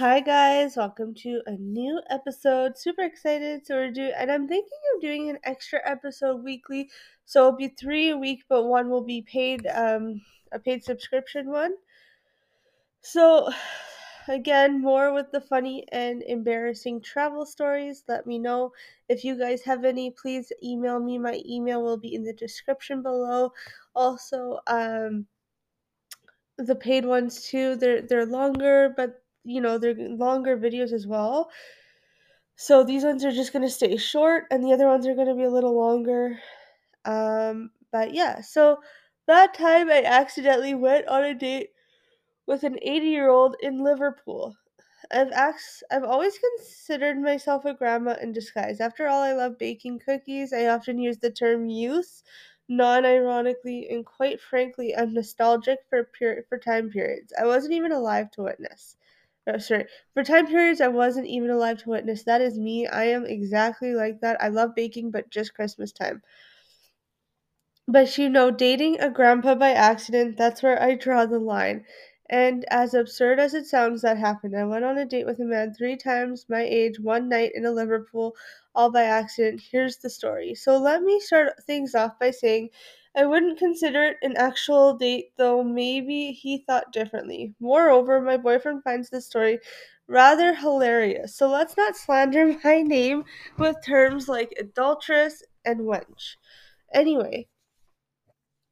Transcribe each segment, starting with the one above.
Hi guys, welcome to a new episode. Super excited. So we're doing and I'm thinking of doing an extra episode weekly. So it'll be three a week, but one will be paid um a paid subscription one. So again, more with the funny and embarrassing travel stories. Let me know if you guys have any. Please email me. My email will be in the description below. Also, um the paid ones too. They're they're longer, but you know, they're longer videos as well. So these ones are just going to stay short and the other ones are going to be a little longer. Um but yeah, so that time I accidentally went on a date with an 80-year-old in Liverpool. I've asked, I've always considered myself a grandma in disguise. After all, I love baking cookies. I often use the term youth non-ironically and quite frankly I'm nostalgic for peri- for time periods I wasn't even alive to witness. No, sorry. For time periods I wasn't even alive to witness. That is me. I am exactly like that. I love baking but just Christmas time. But you know, dating a grandpa by accident, that's where I draw the line. And as absurd as it sounds, that happened. I went on a date with a man three times my age one night in a Liverpool, all by accident. Here's the story. So let me start things off by saying I wouldn't consider it an actual date, though maybe he thought differently. Moreover, my boyfriend finds this story rather hilarious. So let's not slander my name with terms like adulteress and wench. Anyway,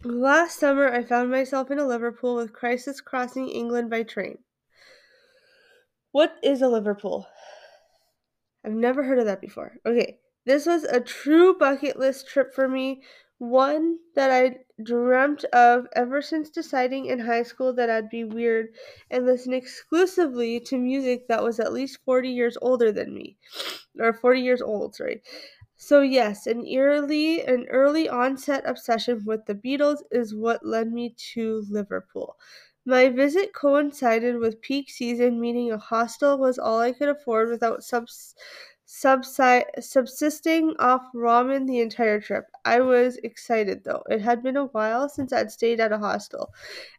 Last summer, I found myself in a Liverpool with crisis crossing England by train. What is a Liverpool? I've never heard of that before. Okay, this was a true bucket list trip for me, one that I dreamt of ever since deciding in high school that I'd be weird and listen exclusively to music that was at least 40 years older than me. Or 40 years old, sorry. So yes, an early an early onset obsession with the Beatles is what led me to Liverpool. My visit coincided with peak season, meaning a hostel was all I could afford without subs- subsi- subsisting off ramen the entire trip. I was excited though. It had been a while since I'd stayed at a hostel,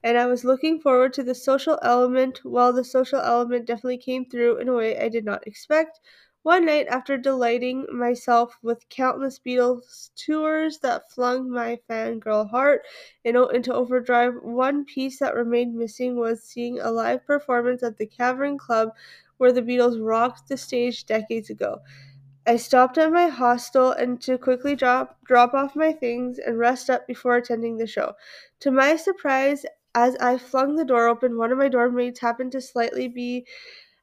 and I was looking forward to the social element. While the social element definitely came through in a way I did not expect. One night, after delighting myself with countless Beatles tours that flung my fangirl heart into overdrive, one piece that remained missing was seeing a live performance at the Cavern Club where the Beatles rocked the stage decades ago. I stopped at my hostel and to quickly drop drop off my things and rest up before attending the show. To my surprise, as I flung the door open, one of my dorm mates happened to slightly be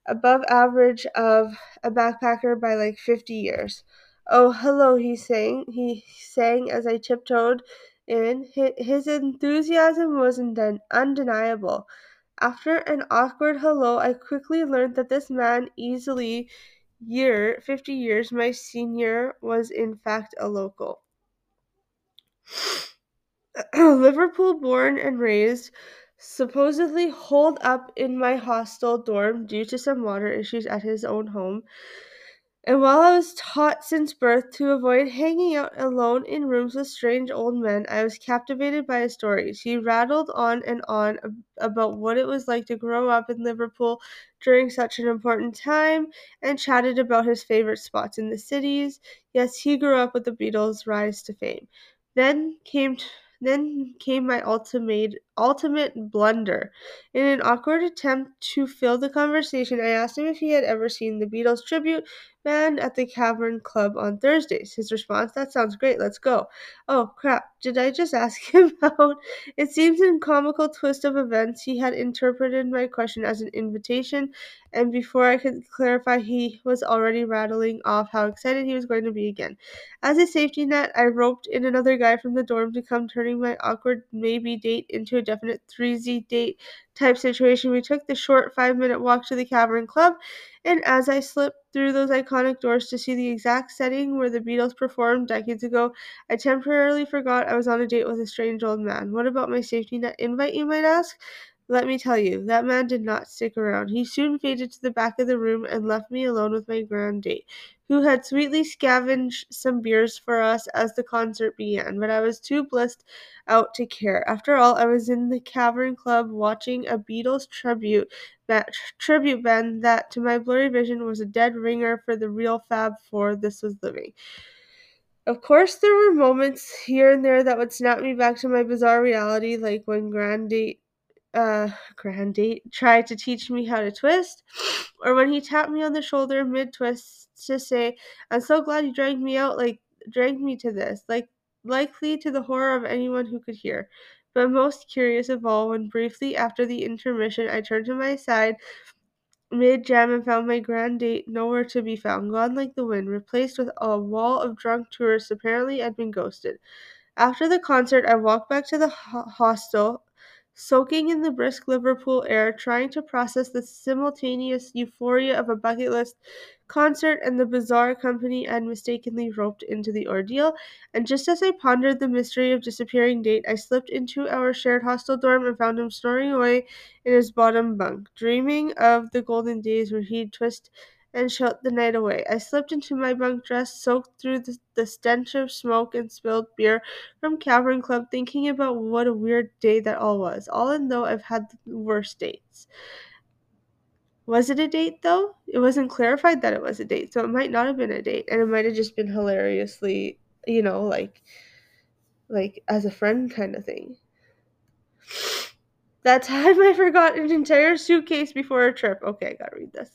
above average of a backpacker by like 50 years. Oh, hello, he sang. He sang as I tiptoed in. His enthusiasm was undeniable. After an awkward hello, I quickly learned that this man, easily year 50 years my senior, was in fact a local. Liverpool born and raised, supposedly holed up in my hostel dorm due to some water issues at his own home. And while I was taught since birth to avoid hanging out alone in rooms with strange old men, I was captivated by his stories. He rattled on and on about what it was like to grow up in Liverpool during such an important time and chatted about his favorite spots in the cities. Yes, he grew up with the Beatles' rise to fame. Then came then came my ultimate ultimate blunder. In an awkward attempt to fill the conversation, I asked him if he had ever seen the Beatles tribute band at the Cavern Club on Thursdays. His response, That sounds great, let's go. Oh crap, did I just ask him out? It seems in comical twist of events he had interpreted my question as an invitation, and before I could clarify, he was already rattling off how excited he was going to be again. As a safety net, I roped in another guy from the dorm to come turning my awkward maybe date into a definite 3Z date type situation. We took the short five minute walk to the Cavern Club, and as I slipped through those iconic doors to see the exact setting where the Beatles performed decades ago, I temporarily forgot I was on a date with a strange old man. What about my safety net invite, you might ask? Let me tell you, that man did not stick around. He soon faded to the back of the room and left me alone with my grand date, who had sweetly scavenged some beers for us as the concert began, but I was too blissed out to care. After all, I was in the Cavern Club watching a Beatles tribute ba- tribute band that, to my blurry vision, was a dead ringer for the real Fab Four. This was living. Of course, there were moments here and there that would snap me back to my bizarre reality, like when Grand Date uh, grand date tried to teach me how to twist, or when he tapped me on the shoulder mid twist to say, "I'm so glad you dragged me out, like dragged me to this," like likely to the horror of anyone who could hear. But most curious of all, when briefly after the intermission I turned to my side mid jam and found my grand nowhere to be found, gone like the wind, replaced with a wall of drunk tourists. Apparently, I'd been ghosted. After the concert, I walked back to the ho- hostel, soaking in the brisk Liverpool air, trying to process the simultaneous euphoria of a bucket list concert and the bizarre company I'd mistakenly roped into the ordeal. And just as I pondered the mystery of disappearing date, I slipped into our shared hostel dorm and found him snoring away in his bottom bunk, dreaming of the golden days where he'd twist and shout the night away. I slipped into my bunk dress, soaked through the, the stench of smoke and spilled beer from Cavern Club, thinking about what a weird day that all was. All in though I've had the worst dates. Was it a date though? It wasn't clarified that it was a date, so it might not have been a date, and it might have just been hilariously, you know, like like as a friend kind of thing. That time I forgot an entire suitcase before a trip. Okay, I gotta read this.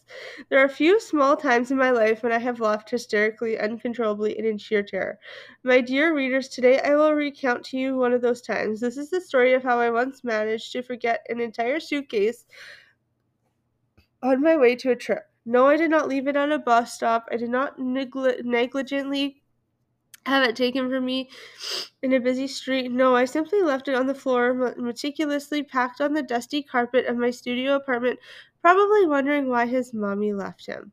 There are a few small times in my life when I have laughed hysterically, uncontrollably, and in sheer terror. My dear readers, today I will recount to you one of those times. This is the story of how I once managed to forget an entire suitcase on my way to a trip. No, I did not leave it on a bus stop. I did not negli- negligently have it taken from me in a busy street. No, I simply left it on the floor, meticulously packed on the dusty carpet of my studio apartment, probably wondering why his mommy left him.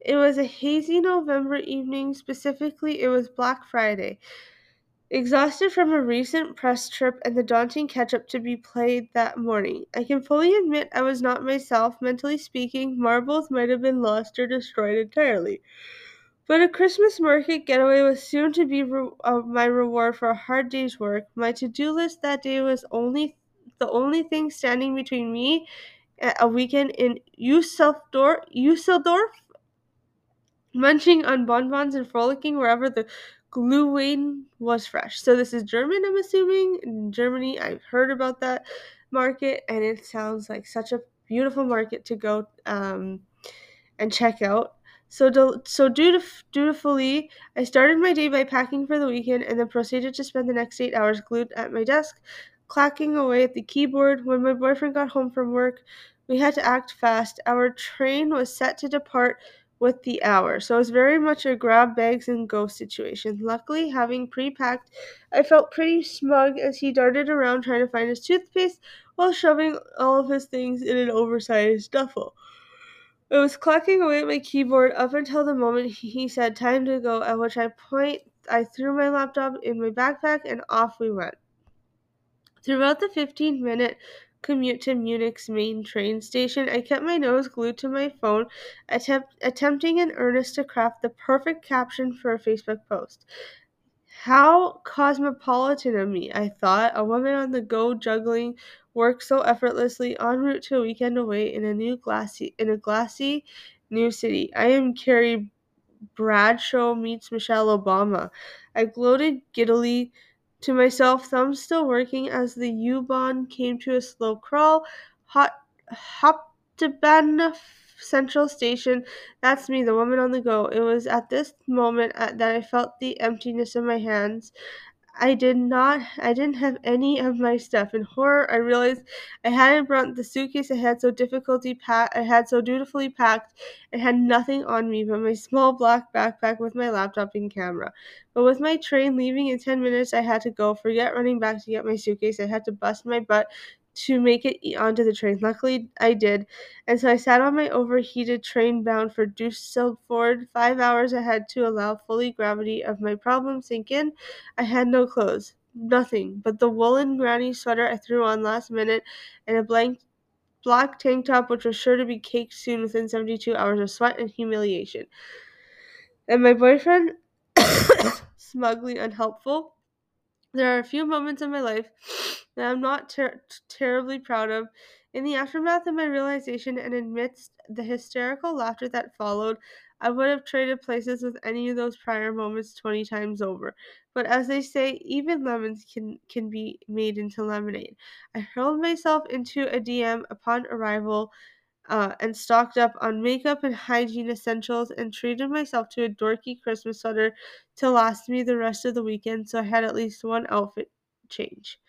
It was a hazy November evening, specifically, it was Black Friday. Exhausted from a recent press trip and the daunting catch up to be played that morning, I can fully admit I was not myself. Mentally speaking, marbles might have been lost or destroyed entirely. But a Christmas market getaway was soon to be re- uh, my reward for a hard day's work. My to-do list that day was only the only thing standing between me and a weekend in Düsseldorf, Düsseldorf munching on bonbons and frolicking wherever the Glühwein was fresh. So this is German, I'm assuming. In Germany, I've heard about that market, and it sounds like such a beautiful market to go um, and check out. So, so dutif- dutifully, I started my day by packing for the weekend and then proceeded to spend the next eight hours glued at my desk, clacking away at the keyboard. When my boyfriend got home from work, we had to act fast. Our train was set to depart with the hour, so it was very much a grab bags and go situation. Luckily, having pre packed, I felt pretty smug as he darted around trying to find his toothpaste while shoving all of his things in an oversized duffel. It was clacking away at my keyboard up until the moment he said time to go, at which I point I threw my laptop in my backpack and off we went. Throughout the 15 minute commute to Munich's main train station, I kept my nose glued to my phone, attempt, attempting in earnest to craft the perfect caption for a Facebook post. How cosmopolitan of me, I thought, a woman on the go juggling work so effortlessly en route to a weekend away in a new glassy in a glassy new city. I am Carrie Bradshaw meets Michelle Obama. I gloated giddily to myself, thumbs still working as the U-Bahn came to a slow crawl. Hot Hauptbahnhof Central Station. That's me, the woman on the go. It was at this moment uh, that I felt the emptiness of my hands. I did not I didn't have any of my stuff. In horror I realized I hadn't brought the suitcase I had so difficulty packed I had so dutifully packed and had nothing on me but my small black backpack with my laptop and camera. But with my train leaving in ten minutes I had to go. Forget running back to get my suitcase. I had to bust my butt to make it onto the train. Luckily, I did, and so I sat on my overheated train bound for Düsseldorf, five hours ahead to allow fully gravity of my problem sink in. I had no clothes. nothing but the woolen granny sweater I threw on last minute and a blank black tank top which was sure to be caked soon within 72 hours of sweat and humiliation. And my boyfriend, smugly unhelpful. There are a few moments in my life that I'm not ter- terribly proud of. In the aftermath of my realization and amidst the hysterical laughter that followed, I would have traded places with any of those prior moments 20 times over. But as they say, even lemons can, can be made into lemonade. I hurled myself into a DM upon arrival uh, and stocked up on makeup and hygiene essentials and treated myself to a dorky Christmas sweater to last me the rest of the weekend so I had at least one outfit change.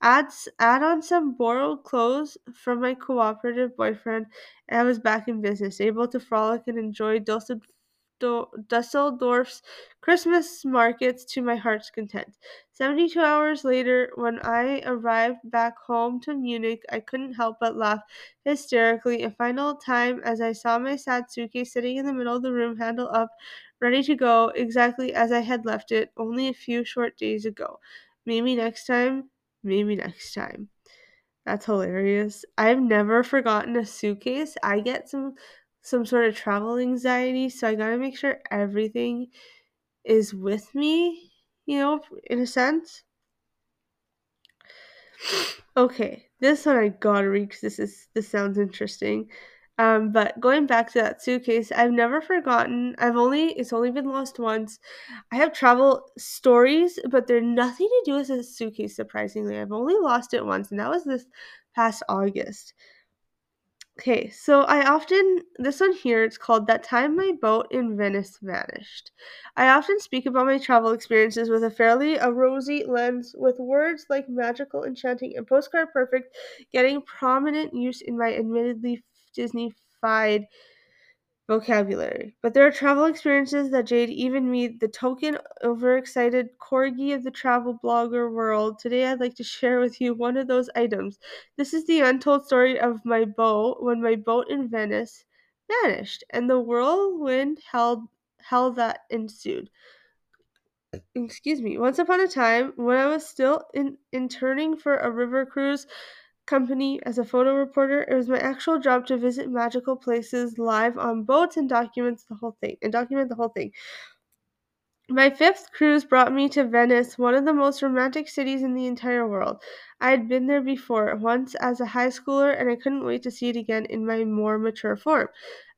Add, add on some borrowed clothes from my cooperative boyfriend, and I was back in business, able to frolic and enjoy Dusseldorf's Christmas markets to my heart's content. 72 hours later, when I arrived back home to Munich, I couldn't help but laugh hysterically a final time as I saw my sad suitcase sitting in the middle of the room, handle up, ready to go, exactly as I had left it only a few short days ago. Maybe next time maybe next time. That's hilarious. I've never forgotten a suitcase. I get some some sort of travel anxiety, so I got to make sure everything is with me, you know, in a sense. Okay, this one I gotta read because this is this sounds interesting. Um, but going back to that suitcase, I've never forgotten. I've only it's only been lost once. I have travel stories, but they're nothing to do with a suitcase. Surprisingly, I've only lost it once, and that was this past August. Okay, so I often, this one here, it's called That Time My Boat in Venice Vanished. I often speak about my travel experiences with a fairly a rosy lens, with words like magical, enchanting, and postcard perfect getting prominent use in my admittedly Disney-fied vocabulary. But there are travel experiences that jade even me, the token overexcited corgi of the travel blogger world. Today I'd like to share with you one of those items. This is the untold story of my boat when my boat in Venice vanished and the whirlwind held hell that ensued. Excuse me. Once upon a time, when I was still in interning for a river cruise, company as a photo reporter. It was my actual job to visit magical places live on boats and documents the whole thing and document the whole thing. My fifth cruise brought me to Venice, one of the most romantic cities in the entire world. I had been there before, once as a high schooler, and I couldn't wait to see it again in my more mature form.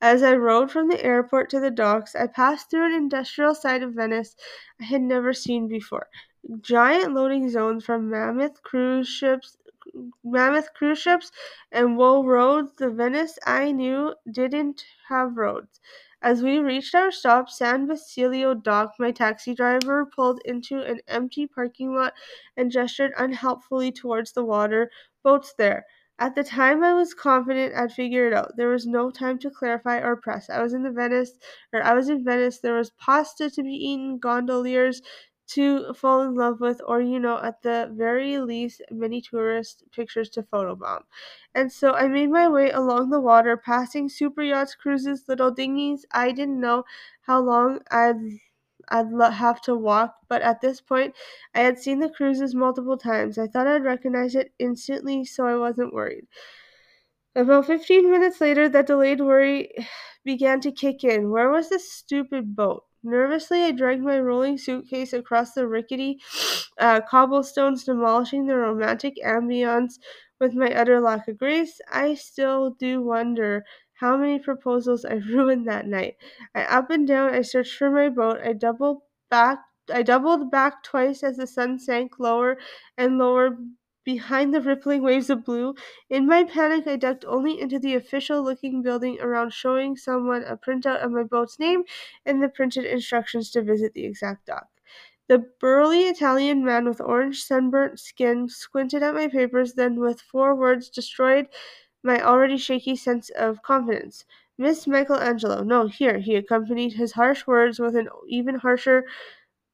As I rode from the airport to the docks, I passed through an industrial side of Venice I had never seen before. Giant loading zones from mammoth cruise ships mammoth cruise ships and woe roads the Venice I knew didn't have roads. As we reached our stop, San Basilio dock, my taxi driver pulled into an empty parking lot and gestured unhelpfully towards the water boats there. At the time, I was confident I'd figure it out. There was no time to clarify or press. I was in the Venice, or I was in Venice. There was pasta to be eaten, gondoliers to fall in love with, or you know, at the very least, many tourist pictures to photobomb. And so I made my way along the water, passing super yachts, cruises, little dinghies. I didn't know how long I'd I'd have to walk, but at this point, I had seen the cruises multiple times. I thought I'd recognize it instantly, so I wasn't worried. About 15 minutes later, that delayed worry began to kick in. Where was this stupid boat? Nervously, I dragged my rolling suitcase across the rickety uh, cobblestones, demolishing the romantic ambience with my utter lack of grace. I still do wonder how many proposals I ruined that night. I up and down, I searched for my boat. I doubled back. I doubled back twice as the sun sank lower and lower behind the rippling waves of blue. In my panic, I ducked only into the official looking building around, showing someone a printout of my boat's name and the printed instructions to visit the exact dock. The burly Italian man with orange sunburnt skin squinted at my papers, then, with four words, destroyed my already shaky sense of confidence. Miss Michelangelo, no, here. He accompanied his harsh words with an even harsher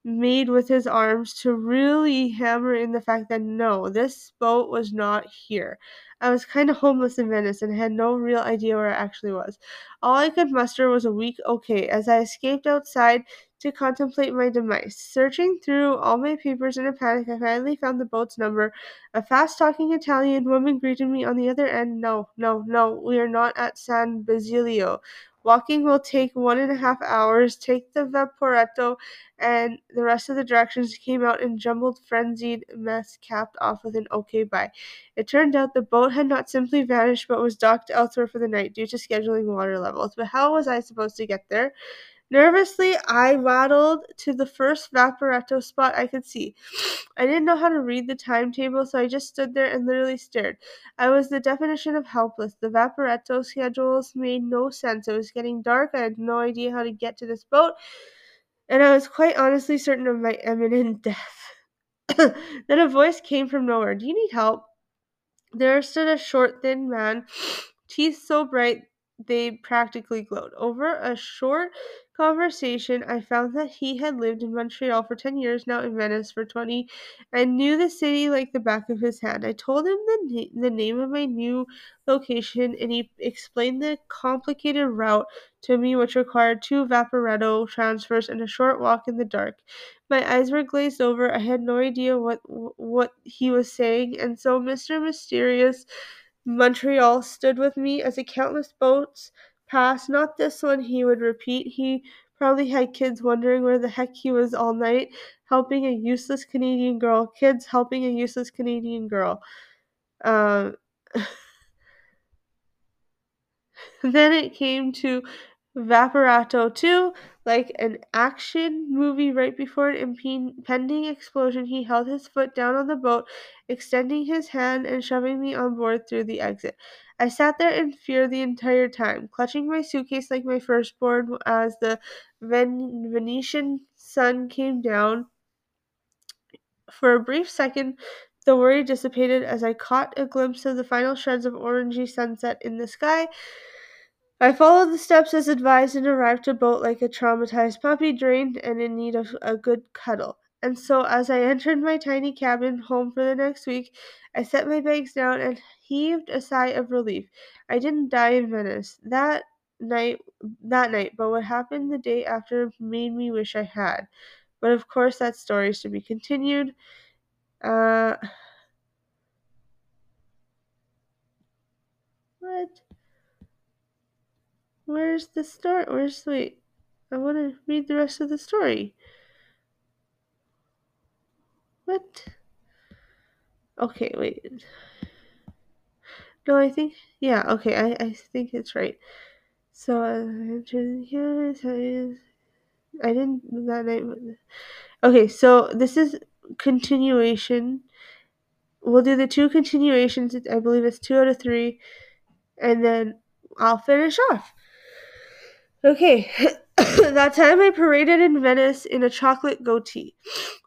made with his arms to really hammer in the fact that no, this boat was not here. I was kind of homeless in Venice and had no real idea where I actually was. All I could muster was a weak okay as I escaped outside to contemplate my demise. Searching through all my papers in a panic, I finally found the boat's number. A fast talking Italian woman greeted me on the other end. No, no, no, we are not at San Basilio. Walking will take one and a half hours. Take the Vaporetto, and the rest of the directions came out in jumbled, frenzied mess, capped off with an okay bye. It turned out the boat had not simply vanished, but was docked elsewhere for the night due to scheduling water levels. But how was I supposed to get there? Nervously, I waddled to the first Vaporetto spot I could see. I didn't know how to read the timetable, so I just stood there and literally stared. I was the definition of helpless. The Vaporetto schedules made no sense. It was getting dark. I had no idea how to get to this boat, and I was quite honestly certain of my imminent death. then a voice came from nowhere. Do you need help? There stood a short, thin man, teeth so bright they practically glowed. Over a short conversation, I found that he had lived in Montreal for 10 years, now in Venice for 20, and knew the city like the back of his hand. I told him the, na- the name of my new location, and he explained the complicated route to me, which required two Vaporetto transfers and a short walk in the dark. My eyes were glazed over. I had no idea what what he was saying, and so Mr. Mysterious Montreal stood with me as the countless boats passed. Not this one, he would repeat. He probably had kids wondering where the heck he was all night, helping a useless Canadian girl. Kids helping a useless Canadian girl. Um, then it came to Vaporetto 2, like an action movie right before an impending explosion, he held his foot down on the boat, extending his hand and shoving me on board through the exit. I sat there in fear the entire time, clutching my suitcase like my firstborn as the Ven- Venetian sun came down. For a brief second, the worry dissipated as I caught a glimpse of the final shreds of orangey sunset in the sky. I followed the steps as advised and arrived to boat like a traumatized puppy, drained and in need of a good cuddle. And so, as I entered my tiny cabin home for the next week, I set my bags down and heaved a sigh of relief. I didn't die in Venice that night, that night, but what happened the day after made me wish I had. But of course, that story is to be continued. Uh, what? Where's the story? Where's wait? I want to read the rest of the story. What? Okay, wait. No, I think yeah. Okay, I I think it's right. So uh, I didn't that night. Okay, so this is continuation. We'll do the two continuations. I believe it's two out of three, and then I'll finish off. Okay, that time I paraded in Venice in a chocolate goatee.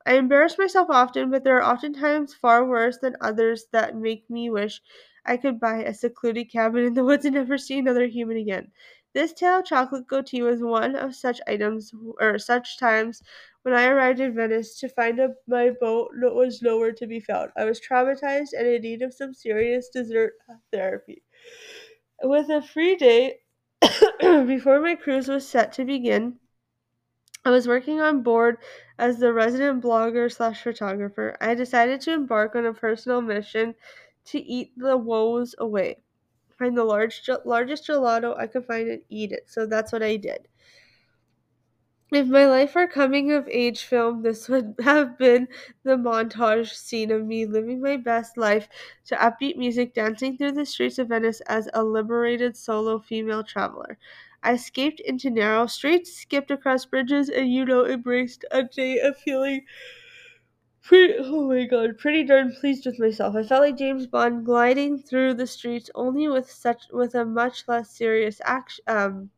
I embarrass myself often, but there are oftentimes far worse than others that make me wish I could buy a secluded cabin in the woods and never see another human again. This tale chocolate goatee was one of such items or such times when I arrived in Venice to find a, my boat was nowhere to be found. I was traumatized and in need of some serious dessert therapy. With a free day before my cruise was set to begin, I was working on board as the resident blogger slash photographer. I decided to embark on a personal mission to eat the woes away. Find the large, largest gelato I could find and eat it. So that's what I did. If my life were coming of age film, this would have been the montage scene of me living my best life to upbeat music, dancing through the streets of Venice as a liberated solo female traveler. I escaped into narrow streets, skipped across bridges, and you know, embraced a day of feeling pretty oh my god, pretty darn pleased with myself. I felt like James Bond gliding through the streets only with such with a much less serious action um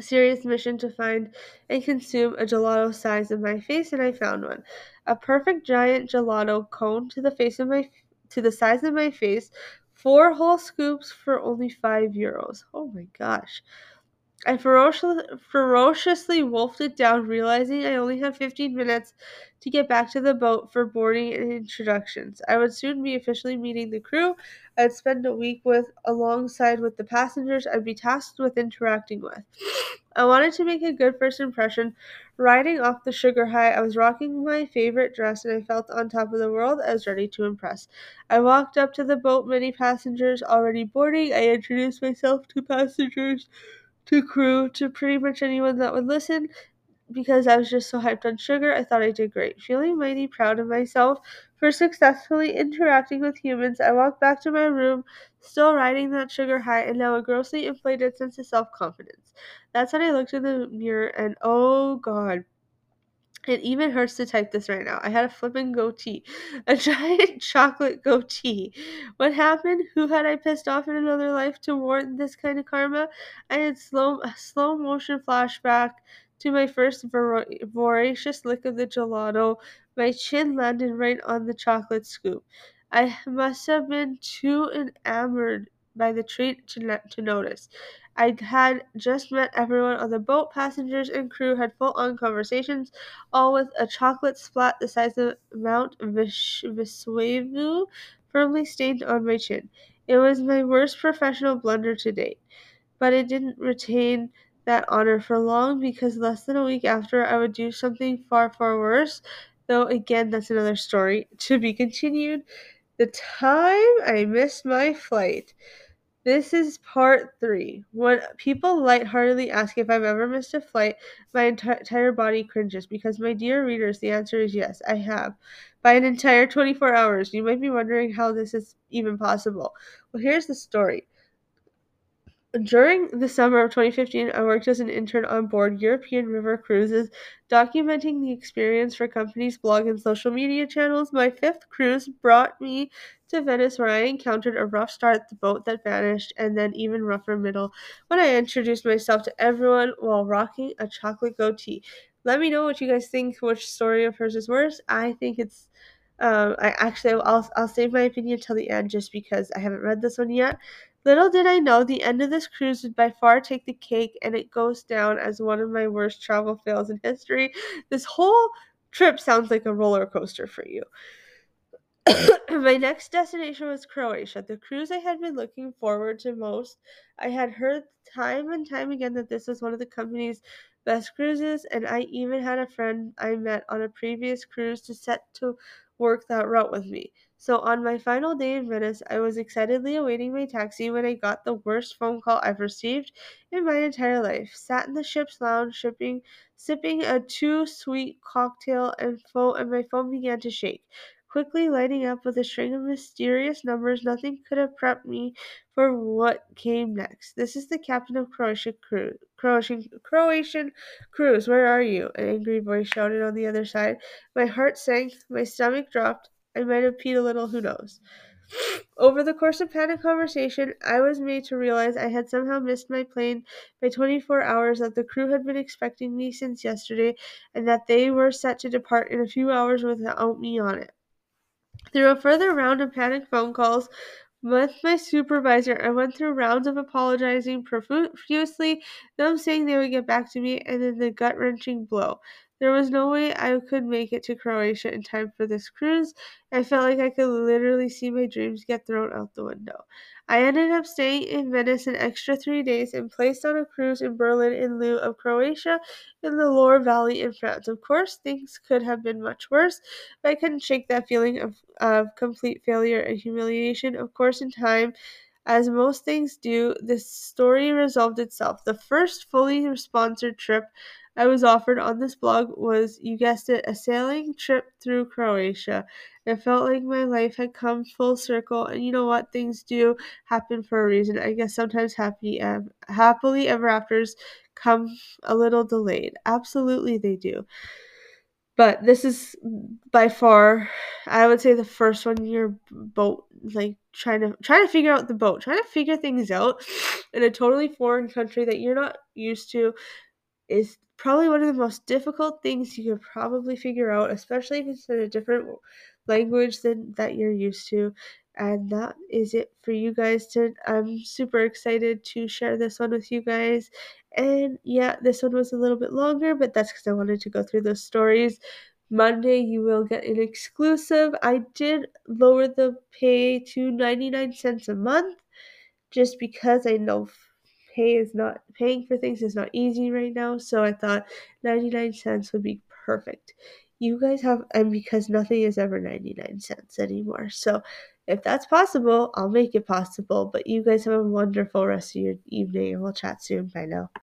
serious mission to find and consume a gelato size of my face and I found one. A perfect giant gelato cone to the face of my to the size of my face, four whole scoops for only 5 euros. Oh my gosh. I ferociously, wolfed it down, realizing I only had 15 minutes to get back to the boat for boarding and introductions. I would soon be officially meeting the crew I'd spend a week with alongside with the passengers I'd be tasked with interacting with. I wanted to make a good first impression. Riding off the sugar high, I was rocking my favorite dress and I felt on top of the world. I was ready to impress. I walked up to the boat, many passengers already boarding. I introduced myself to passengers to crew to pretty much anyone that would listen because I was just so hyped on sugar. I thought I did great. Feeling mighty proud of myself for successfully interacting with humans, I walked back to my room, still riding that sugar high and now a grossly inflated sense of self confidence. That's when I looked in the mirror and oh god, it even hurts to type this right now. I had a flippin' goatee. A giant chocolate goatee. What happened? Who had I pissed off in another life to warrant this kind of karma? I had slow a slow motion flashback to my first vor- voracious lick of the gelato. My chin landed right on the chocolate scoop. I must have been too enamored by the treat to, to notice. I had just met everyone on the boat. Passengers and crew had full on conversations all with a chocolate splat the size of Mount Vis- Vesuvius firmly stained on my chin. It was my worst professional blunder to date, but it didn't retain that honor for long because less than a week after I would do something far, far worse. Though, again, that's another story to be continued. The time I missed my flight. This is part three. When people lightheartedly ask if I've ever missed a flight, my entire body cringes because, my dear readers, the answer is yes, I have. By an entire 24 hours. You might be wondering how this is even possible. Well, here's the story. During the summer of 2015, I worked as an intern on board European River Cruises, documenting the experience for companies' blog and social media channels. My fifth cruise brought me to Venice, where I encountered a rough start the boat that vanished, and then even rougher middle when I introduced myself to everyone while rocking a chocolate goatee. Let me know what you guys think. Which story of hers is worse? I think it's. Um, I actually I'll I'll save my opinion till the end just because I haven't read this one yet. Little did I know the end of this cruise would by far take the cake, and it goes down as one of my worst travel fails in history. This whole trip sounds like a roller coaster for you. my next destination was Croatia, the cruise I had been looking forward to most. I had heard time and time again that this was one of the company's best cruises, and I even had a friend I met on a previous cruise to set to work that route with me. So on my final day in Venice, I was excitedly awaiting my taxi when I got the worst phone call I've received in my entire life. Sat in the ship's lounge, shipping, sipping a too sweet cocktail, and, phone, and my phone began to shake quickly lighting up with a string of mysterious numbers. Nothing could have prepped me for what came next. This is the captain of Croatia crew. Croatian Croatian cruise. Where are you? An angry voice shouted on the other side. My heart sank. My stomach dropped. I might have peed a little. Who knows? Over the course of panic conversation, I was made to realize I had somehow missed my plane by 24 hours, that the crew had been expecting me since yesterday, and that they were set to depart in a few hours without me on it. Through a further round of panic phone calls with my supervisor, I went through rounds of apologizing profusely, them saying they would get back to me, and then the gut wrenching blow. There was no way I could make it to Croatia in time for this cruise. I felt like I could literally see my dreams get thrown out the window. I ended up staying in Venice an extra three days and placed on a cruise in Berlin in lieu of Croatia in the Loire Valley in France. Of course, things could have been much worse, but I couldn't shake that feeling of, of complete failure and humiliation. Of course, in time, as most things do, this story resolved itself. The first fully sponsored trip I was offered on this blog was, you guessed it, a sailing trip through Croatia. It felt like my life had come full circle, and you know what? Things do happen for a reason. I guess sometimes happy, um, happily ever afters come a little delayed. Absolutely, they do. But this is by far, I would say, the first one your boat, like trying to trying to figure out the boat, trying to figure things out in a totally foreign country that you're not used to, is probably one of the most difficult things you could probably figure out, especially if it's in a different language than that you're used to. And that is it for you guys. To, I'm super excited to share this one with you guys. And yeah, this one was a little bit longer, but that's because I wanted to go through those stories. Monday, you will get an exclusive. I did lower the pay to 99 cents a month just because I know pay is not paying for things is not easy right now. So I thought 99 cents would be perfect. You guys have, and because nothing is ever 99 cents anymore. So if that's possible, I'll make it possible. But you guys have a wonderful rest of your evening and we'll chat soon. Bye now.